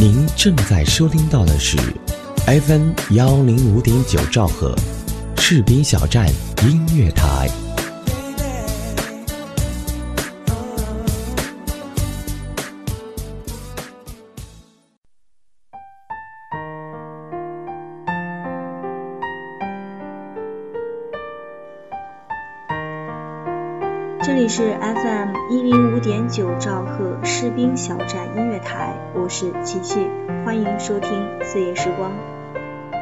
您正在收听到的是 FM 幺零五点九兆赫，士兵小站音乐台。这里是 FM 点九兆赫士兵小站音乐台，我是琪琪，欢迎收听四夜时光。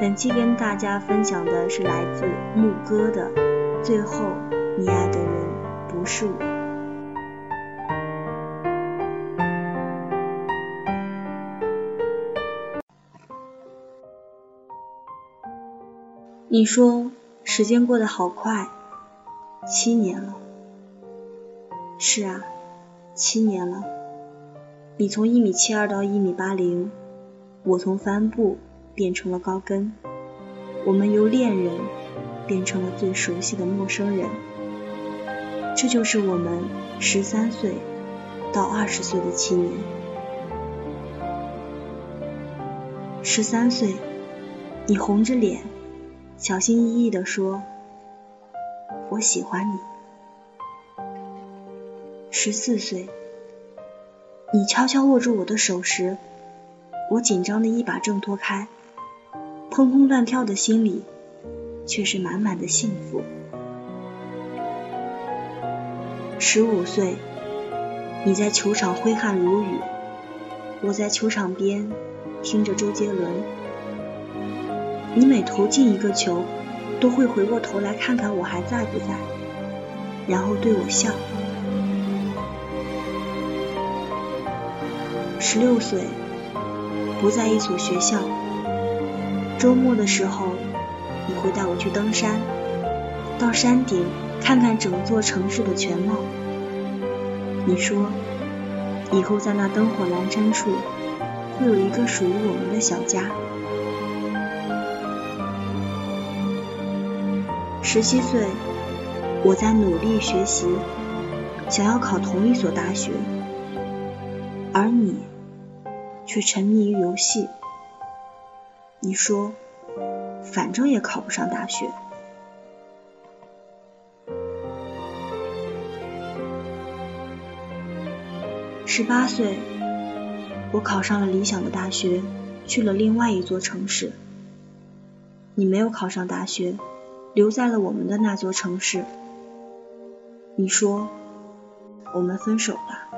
本期跟大家分享的是来自牧歌的《最后你爱的人不是我》。你说时间过得好快，七年了。是啊，七年了。你从一米七二到一米八零，我从帆布变成了高跟，我们由恋人变成了最熟悉的陌生人。这就是我们十三岁到二十岁的七年。十三岁，你红着脸。小心翼翼地说：“我喜欢你。”十四岁，你悄悄握住我的手时，我紧张的一把挣脱开，砰砰乱跳的心里却是满满的幸福。十五岁，你在球场挥汗如雨，我在球场边听着周杰伦。你每投进一个球，都会回过头来看看我还在不在，然后对我笑。十六岁，不在一所学校，周末的时候，你会带我去登山，到山顶看看整座城市的全貌。你说，以后在那灯火阑珊处，会有一个属于我们的小家。十七岁，我在努力学习，想要考同一所大学，而你却沉迷于游戏。你说，反正也考不上大学。十八岁，我考上了理想的大学，去了另外一座城市。你没有考上大学。留在了我们的那座城市。你说，我们分手吧。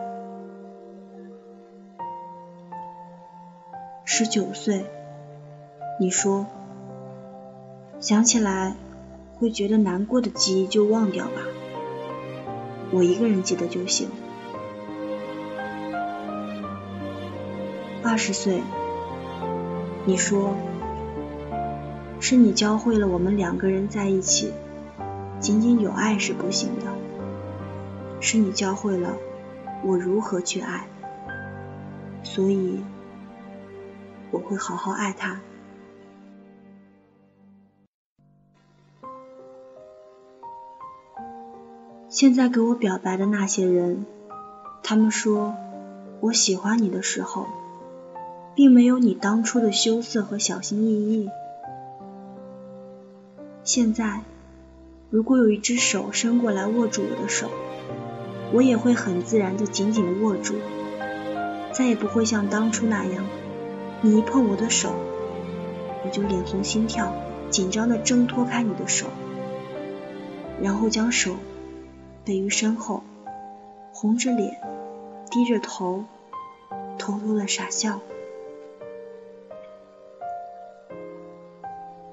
十九岁，你说，想起来会觉得难过的记忆就忘掉吧，我一个人记得就行。二十岁，你说。是你教会了我们两个人在一起，仅仅有爱是不行的。是你教会了我如何去爱，所以我会好好爱他。现在给我表白的那些人，他们说我喜欢你的时候，并没有你当初的羞涩和小心翼翼。现在，如果有一只手伸过来握住我的手，我也会很自然的紧紧握住，再也不会像当初那样，你一碰我的手，我就脸红心跳，紧张的挣脱开你的手，然后将手背于身后，红着脸，低着头，偷偷的傻笑。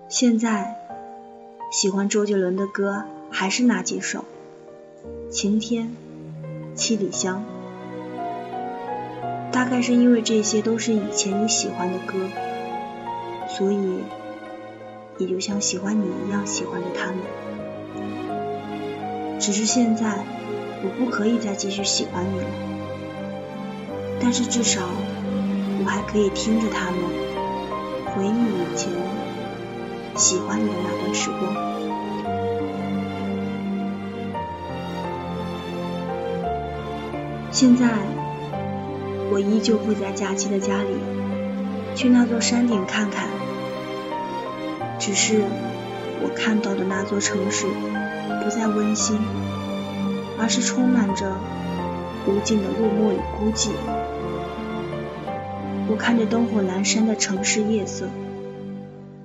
现在。喜欢周杰伦的歌还是那几首，《晴天》《七里香》，大概是因为这些都是以前你喜欢的歌，所以也就像喜欢你一样喜欢着他们。只是现在我不可以再继续喜欢你了，但是至少我还可以听着他们，回忆以前。喜欢你的那段时光。现在，我依旧会在假期的家里去那座山顶看看。只是我看到的那座城市不再温馨，而是充满着无尽的落寞与孤寂。我看着灯火阑珊的城市夜色，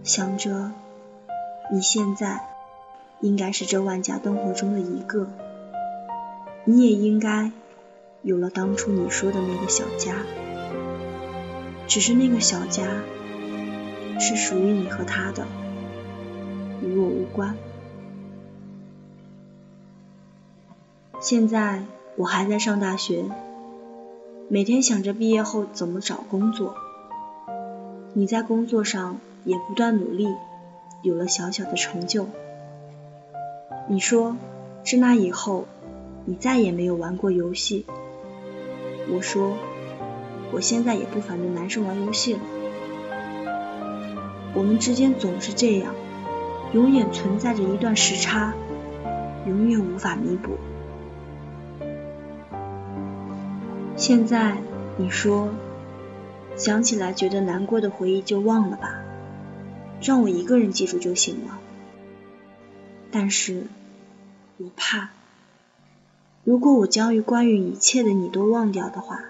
想着你现在应该是这万家灯火中的一个，你也应该有了当初你说的那个小家，只是那个小家是属于你和他的，与我无关。现在我还在上大学。每天想着毕业后怎么找工作，你在工作上也不断努力，有了小小的成就。你说，自那以后，你再也没有玩过游戏。我说，我现在也不反对男生玩游戏了。我们之间总是这样，永远存在着一段时差，永远无法弥补。现在你说，想起来觉得难过的回忆就忘了吧，让我一个人记住就行了。但是，我怕，如果我将于关于一切的你都忘掉的话，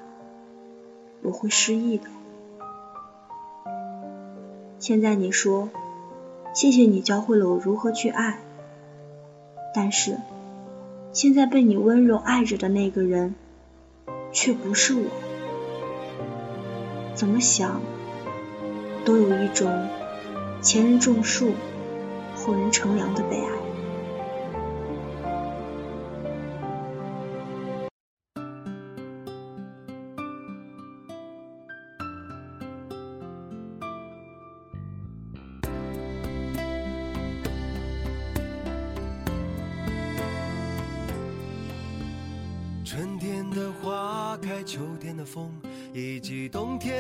我会失忆的。现在你说，谢谢你教会了我如何去爱，但是，现在被你温柔爱着的那个人。却不是我，怎么想都有一种前人种树，后人乘凉的悲哀。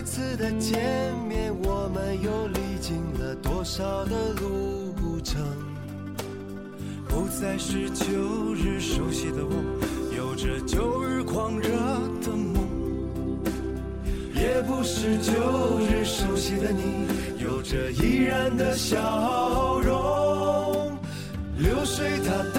再次的见面，我们又历经了多少的路程？不再是旧日熟悉的我，有着旧日狂热的梦；也不是旧日熟悉的你，有着依然的笑容。流水它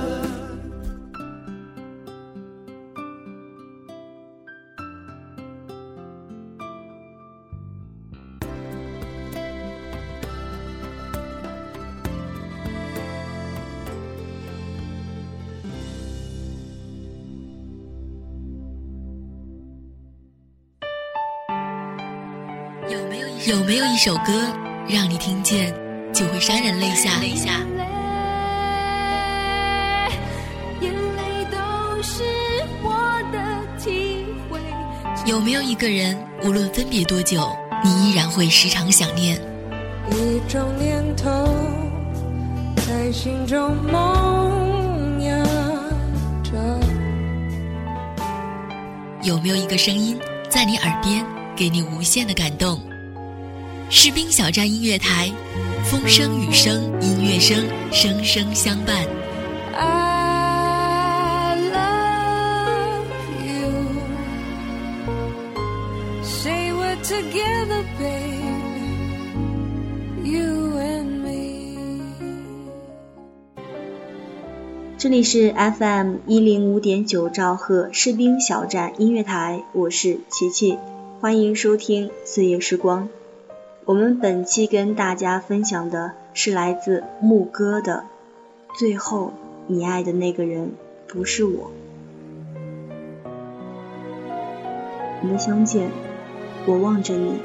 有没有一首歌，让你听见就会潸然泪下？有没有一个人，无论分别多久，你依然会时常想念？一种念头在心中萌芽着。有没有一个声音，在你耳边，给你无限的感动？士兵小站音乐台，风声雨声音乐声，声声相伴。I love you. Say we're together, baby. You and me. 这里是 FM 一零五点九兆赫士兵小站音乐台，我是琪琪，欢迎收听岁月时光。我们本期跟大家分享的是来自牧歌的《最后你爱的那个人不是我》。我们相见，我望着你，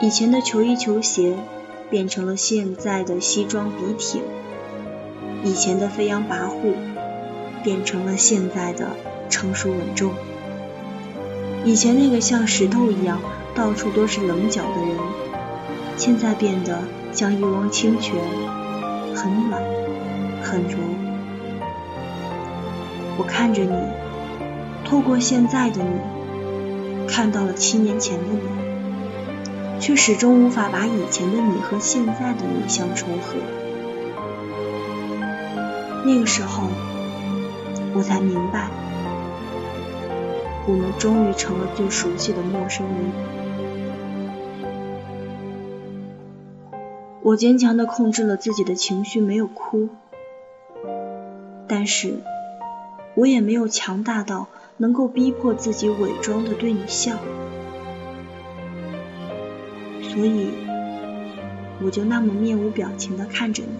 以前的球衣球鞋变成了现在的西装笔挺，以前的飞扬跋扈变成了现在的成熟稳重，以前那个像石头一样。到处都是棱角的人，现在变得像一汪清泉，很暖，很柔。我看着你，透过现在的你，看到了七年前的你，却始终无法把以前的你和现在的你相重合。那个时候，我才明白，我们终于成了最熟悉的陌生人。我坚强的控制了自己的情绪，没有哭，但是我也没有强大到能够逼迫自己伪装的对你笑，所以我就那么面无表情的看着你，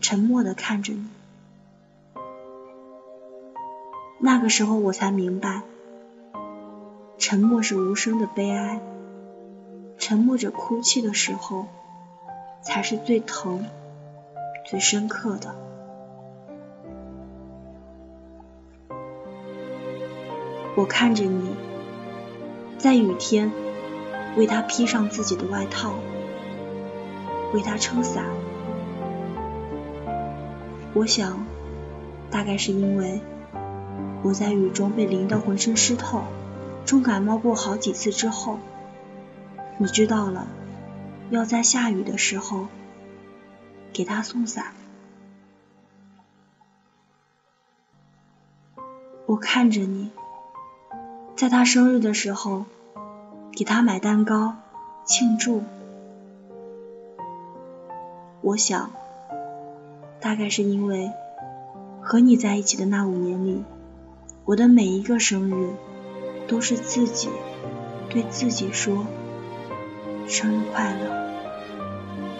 沉默的看着你。那个时候我才明白，沉默是无声的悲哀。沉默着哭泣的时候，才是最疼、最深刻的。我看着你，在雨天为他披上自己的外套，为他撑伞。我想，大概是因为我在雨中被淋得浑身湿透，重感冒过好几次之后。你知道了，要在下雨的时候给他送伞。我看着你，在他生日的时候给他买蛋糕庆祝。我想，大概是因为和你在一起的那五年里，我的每一个生日都是自己对自己说。生日快乐！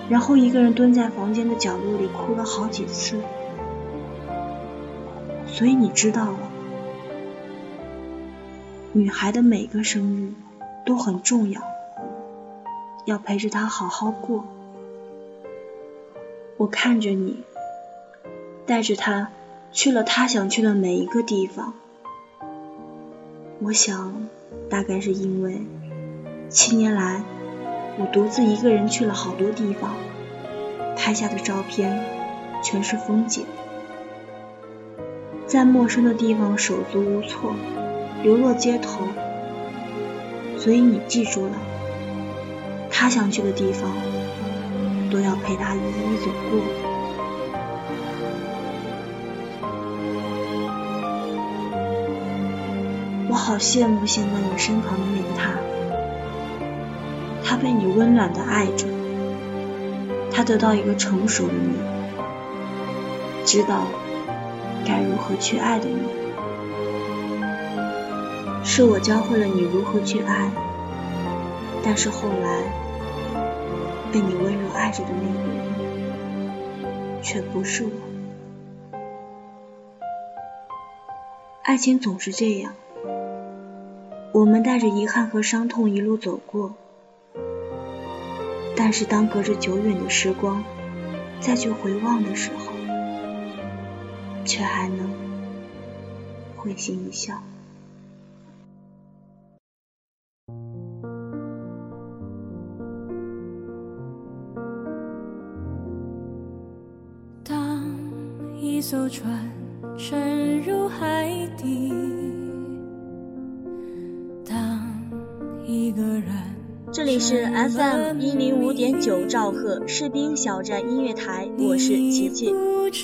然后一个人蹲在房间的角落里哭了好几次。所以你知道了，女孩的每个生日都很重要，要陪着她好好过。我看着你，带着她去了她想去的每一个地方。我想，大概是因为七年来。我独自一个人去了好多地方，拍下的照片全是风景，在陌生的地方手足无措，流落街头。所以你记住了，他想去的地方，都要陪他一一走过。我好羡慕现在你身旁的那个他。被你温暖的爱着，他得到一个成熟的你，知道该如何去爱的你。是我教会了你如何去爱，但是后来被你温柔爱着的那个人，却不是我。爱情总是这样，我们带着遗憾和伤痛一路走过。但是，当隔着久远的时光再去回望的时候，却还能会心一笑。当一艘船沉入海底，这里是 FM 一零五点九兆赫士兵小站音乐台，我是琪琪。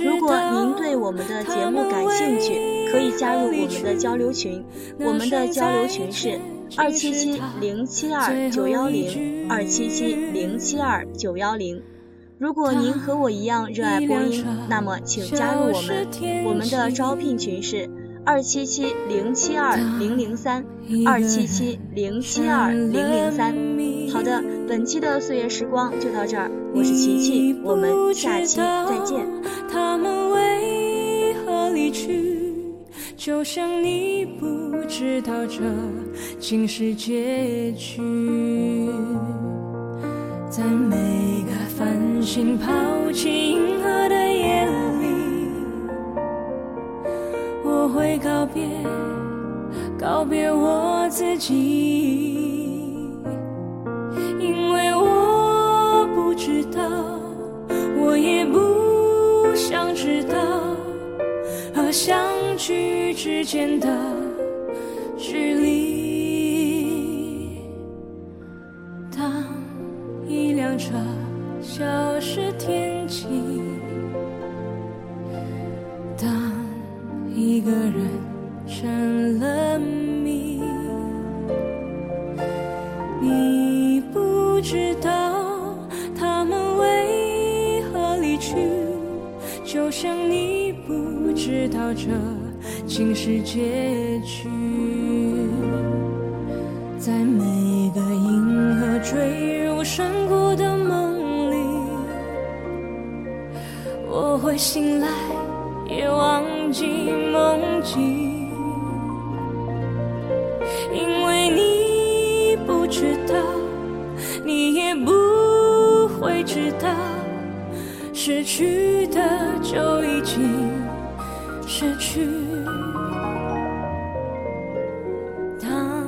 如果您对我们的节目感兴趣，可以加入我们的交流群，我们的交流群是二七七零七二九幺零二七七零七二九幺零。如果您和我一样热爱播音，那么请加入我们，我们的招聘群是。二七七零七二零零三，二七七零七二零零三。好的，本期的岁月时光就到这儿，我是琪琪，我们下期再见。他们为何离去？就像你不知道这竟是结局。在每个繁星抛弃会告别，告别我自己，因为我不知道，我也不想知道，和相聚之间的距离。你不知道这竟是结局。在每个银河坠入山谷的梦里，我会醒来。也忘记梦境，因为你不知道，你也不会知道，失去的就已经失去。当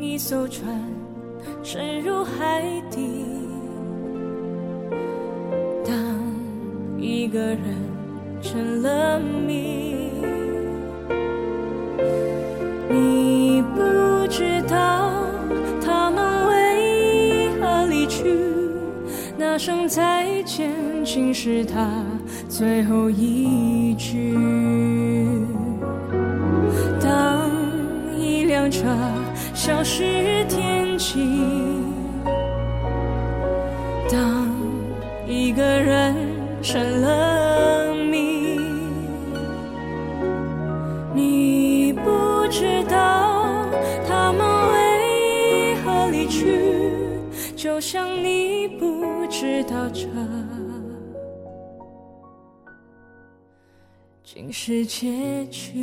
一艘船沉入海底，当一个人。成了谜，你不知道他们为何离去，那声再见竟是他最后一句。当一辆车消失天际，当一个人成了谜，你不知道他们为何离去。就像你不知道这是结局